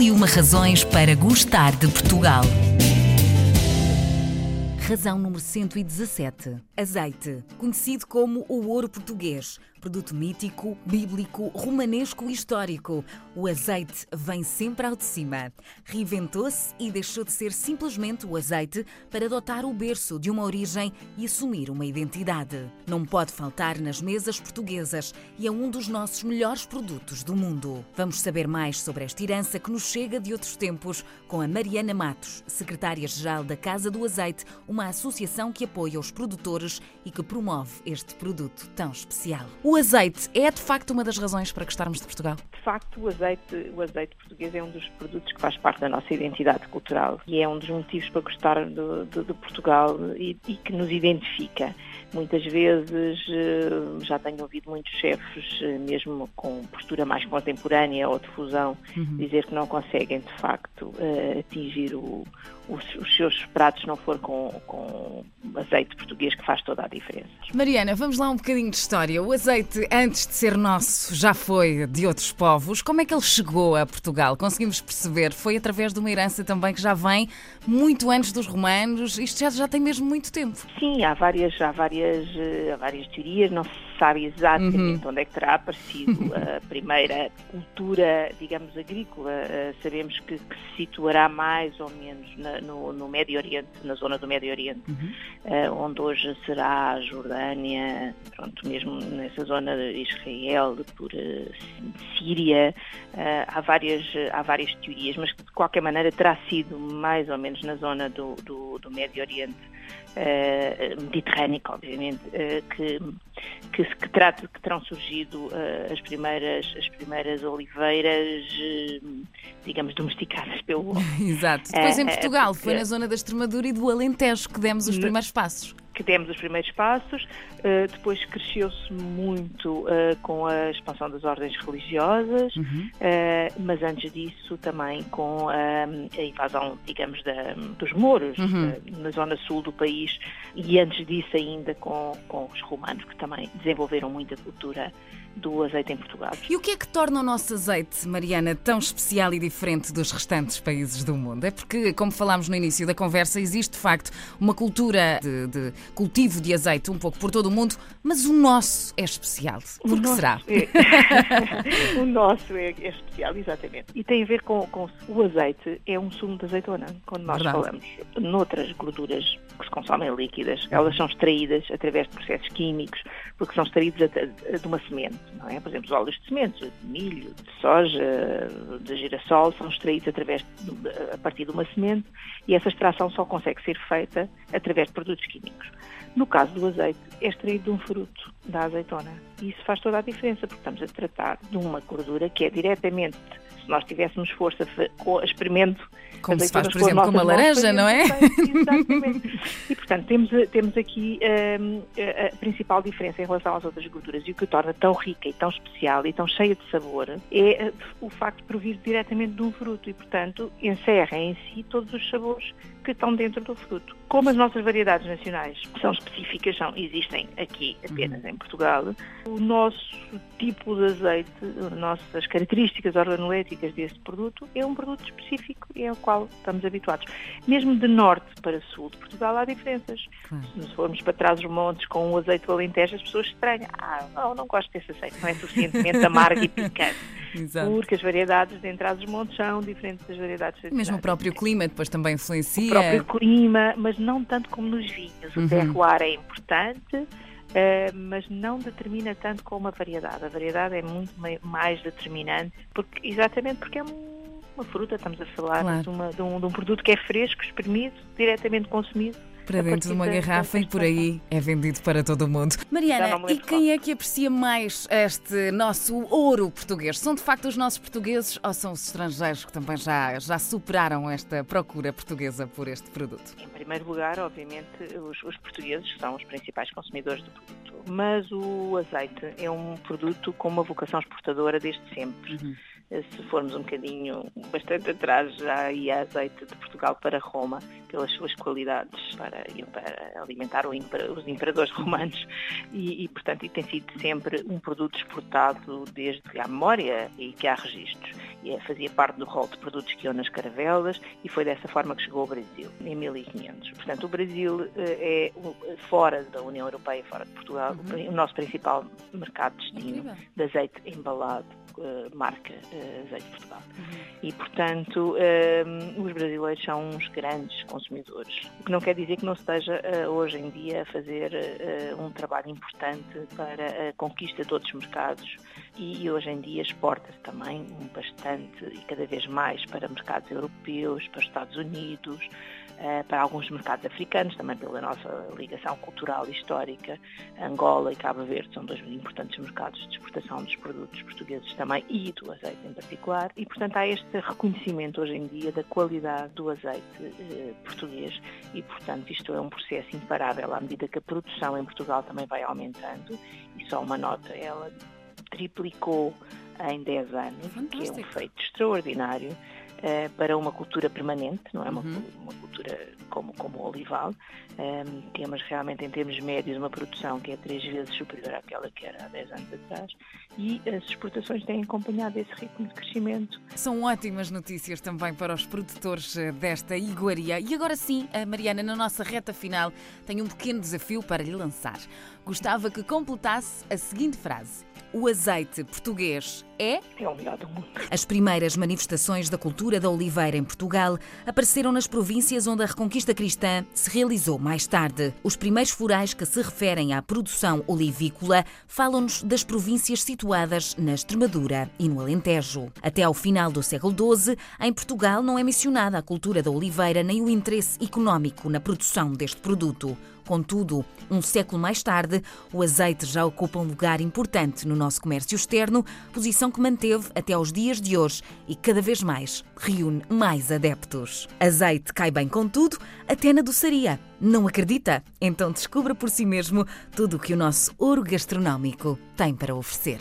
E uma razões para gostar de Portugal. Razão número 117. Azeite, conhecido como o ouro português, produto mítico, bíblico, romanesco e histórico. O azeite vem sempre ao de cima. Reinventou-se e deixou de ser simplesmente o azeite para adotar o berço de uma origem e assumir uma identidade. Não pode faltar nas mesas portuguesas e é um dos nossos melhores produtos do mundo. Vamos saber mais sobre esta herança que nos chega de outros tempos com a Mariana Matos, secretária-geral da Casa do Azeite, uma associação que apoia os produtores e que promove este produto tão especial. O azeite é de facto uma das razões para gostarmos de Portugal? De facto, o azeite, o azeite português é um dos produtos que faz parte da nossa identidade cultural e é um dos motivos para gostar de, de, de Portugal e, e que nos identifica. Muitas vezes eh, já tenho ouvido muitos chefes, eh, mesmo com postura mais contemporânea ou de fusão, uhum. dizer que não conseguem de facto eh, atingir o, os, os, seus pratos não for com, com azeite português que faz toda a diferença. Mariana, vamos lá um bocadinho de história. O azeite, antes de ser nosso, já foi de outros povos. Como é que ele chegou a Portugal? Conseguimos perceber? Foi através de uma herança também que já vem muito antes dos romanos. Isto já, já tem mesmo muito tempo. Sim, há várias, há várias, há várias teorias. Não se sabe exatamente uhum. onde é que terá aparecido a primeira cultura, digamos, agrícola. Uh, sabemos que, que, se situará mais ou menos na, no, no, Médio Oriente, na zona do Médio Oriente, uhum. uh, onde hoje será a Jordânia, pronto, mesmo nessa zona de Israel, por Síria. há, várias, há várias teorias, mas de qualquer maneira terá sido mais ou menos na zona do, do, do Médio Oriente uh, mediterrânica, obviamente, uh, que, que, que, que terão surgido uh, as, primeiras, as primeiras oliveiras, digamos, domesticadas pelo homem. Exato. Depois em Portugal, foi na zona da Extremadura e do Alentejo que demos os primeiros passos que demos os primeiros passos, uh, depois cresceu-se muito uh, com a expansão das ordens religiosas, uhum. uh, mas antes disso também com a invasão, digamos, da, dos mouros uhum. na zona sul do país e antes disso ainda com, com os romanos, que também desenvolveram muita cultura do azeite em Portugal. E o que é que torna o nosso azeite, Mariana, tão especial e diferente dos restantes países do mundo? É porque, como falámos no início da conversa, existe de facto uma cultura de, de cultivo de azeite um pouco por todo o mundo, mas o nosso é especial. Por que será? É. o nosso é, é, especial, exatamente. E tem a ver com, com, o azeite, é um sumo de azeitona. Quando nós Verdade. falamos noutras gorduras que se consomem líquidas, elas são extraídas através de processos químicos, porque são extraídos de uma semente não é? Por exemplo, os óleos de sementes, de milho, de soja, de girassol, são extraídos através de, a partir de uma semente e essa extração só consegue ser feita através de produtos químicos. No caso do azeite, é extraído de um fruto, da azeitona. E isso faz toda a diferença, porque estamos a tratar de uma gordura que é diretamente, nós tivéssemos força, experimento como se faz, por exemplo, com uma laranja, não é? Exatamente. e, portanto, temos, temos aqui um, a principal diferença em relação às outras gorduras e o que o torna tão rica e tão especial e tão cheia de sabor é uh, o facto de provir diretamente de um fruto e, portanto, encerra em si todos os sabores que estão dentro do fruto. Como as nossas variedades nacionais são específicas, são, existem aqui apenas em Portugal, o nosso tipo de azeite, as nossas características organoléticas desse produto é um produto específico e é o qual estamos habituados. Mesmo de norte para sul de Portugal há diferenças. Se formos para trás dos montes com o azeite do Alentejo, as pessoas estranham. Ah, não, não gosto desse azeite, não é suficientemente amargo e picante. Exato. Porque as variedades de entrada dos montes são diferentes das variedades de Mesmo o próprio clima depois também influencia. O próprio clima, mas não tanto como nos vinhos. O uhum. terroir é importante, Uh, mas não determina tanto como a variedade. A variedade é muito mais determinante, porque, exatamente porque é uma fruta, estamos a falar claro. de, uma, de, um, de um produto que é fresco, espremido, diretamente consumido para dentro de uma garrafa e por aí é vendido para todo o mundo. Mariana, e quem é que aprecia mais este nosso ouro português? São de facto os nossos portugueses ou são os estrangeiros que também já, já superaram esta procura portuguesa por este produto? Primeiro lugar, obviamente, os, os portugueses são os principais consumidores do produto, mas o azeite é um produto com uma vocação exportadora desde sempre. Uhum se formos um bocadinho bastante atrás, já ia azeite de Portugal para Roma, pelas suas qualidades para, para alimentar os imperadores romanos e, e, portanto, e tem sido sempre um produto exportado desde a memória e que há registros. e é, fazia parte do rol de produtos que iam nas caravelas e foi dessa forma que chegou ao Brasil, em 1500. Portanto, o Brasil é, fora da União Europeia, fora de Portugal, uhum. o nosso principal mercado de destino de azeite embalado marca uh, Azeite de Portugal. Uhum. E, portanto, uh, os brasileiros são uns grandes consumidores. O que não quer dizer que não esteja hoje em dia a fazer um trabalho importante para a conquista de outros mercados e, hoje em dia exporta-se também bastante e cada vez mais para mercados europeus, para os Estados Unidos, eh, para alguns mercados africanos, também pela nossa ligação cultural e histórica. Angola e Cabo Verde são dois importantes mercados de exportação dos produtos portugueses também e do azeite em particular. E, portanto, há este reconhecimento hoje em dia da qualidade do azeite eh, português e, portanto, isto é um processo imparável à medida que a produção em Portugal também vai aumentando. E só uma nota, ela triplicou em 10 anos, Fantástico. que é um feito extraordinário. Uh, para uma cultura permanente, não é uma, uhum. uma cultura Tschüss. Como, como o olival. Um, temos realmente, em termos médios, uma produção que é três vezes superior àquela que era há 10 anos atrás e as exportações têm acompanhado esse ritmo de crescimento. São ótimas notícias também para os produtores eh, desta iguaria. E agora sim, a Mariana, na nossa reta final, tem um pequeno desafio para lhe lançar. Gostava que completasse a seguinte frase o azeite português é? É o melhor do mundo. As primeiras manifestações da cultura da oliveira em Portugal apareceram nas províncias onde a reconquista cristã se realizou mais tarde. Os primeiros florais que se referem à produção olivícola falam-nos das províncias situadas na Extremadura e no Alentejo. Até ao final do século XII, em Portugal não é mencionada a cultura da oliveira nem o interesse económico na produção deste produto. Contudo, um século mais tarde, o azeite já ocupa um lugar importante no nosso comércio externo, posição que manteve até aos dias de hoje e cada vez mais reúne mais adeptos. Azeite cai bem com tudo, até na doçaria. Não acredita? Então descubra por si mesmo tudo o que o nosso ouro gastronómico tem para oferecer.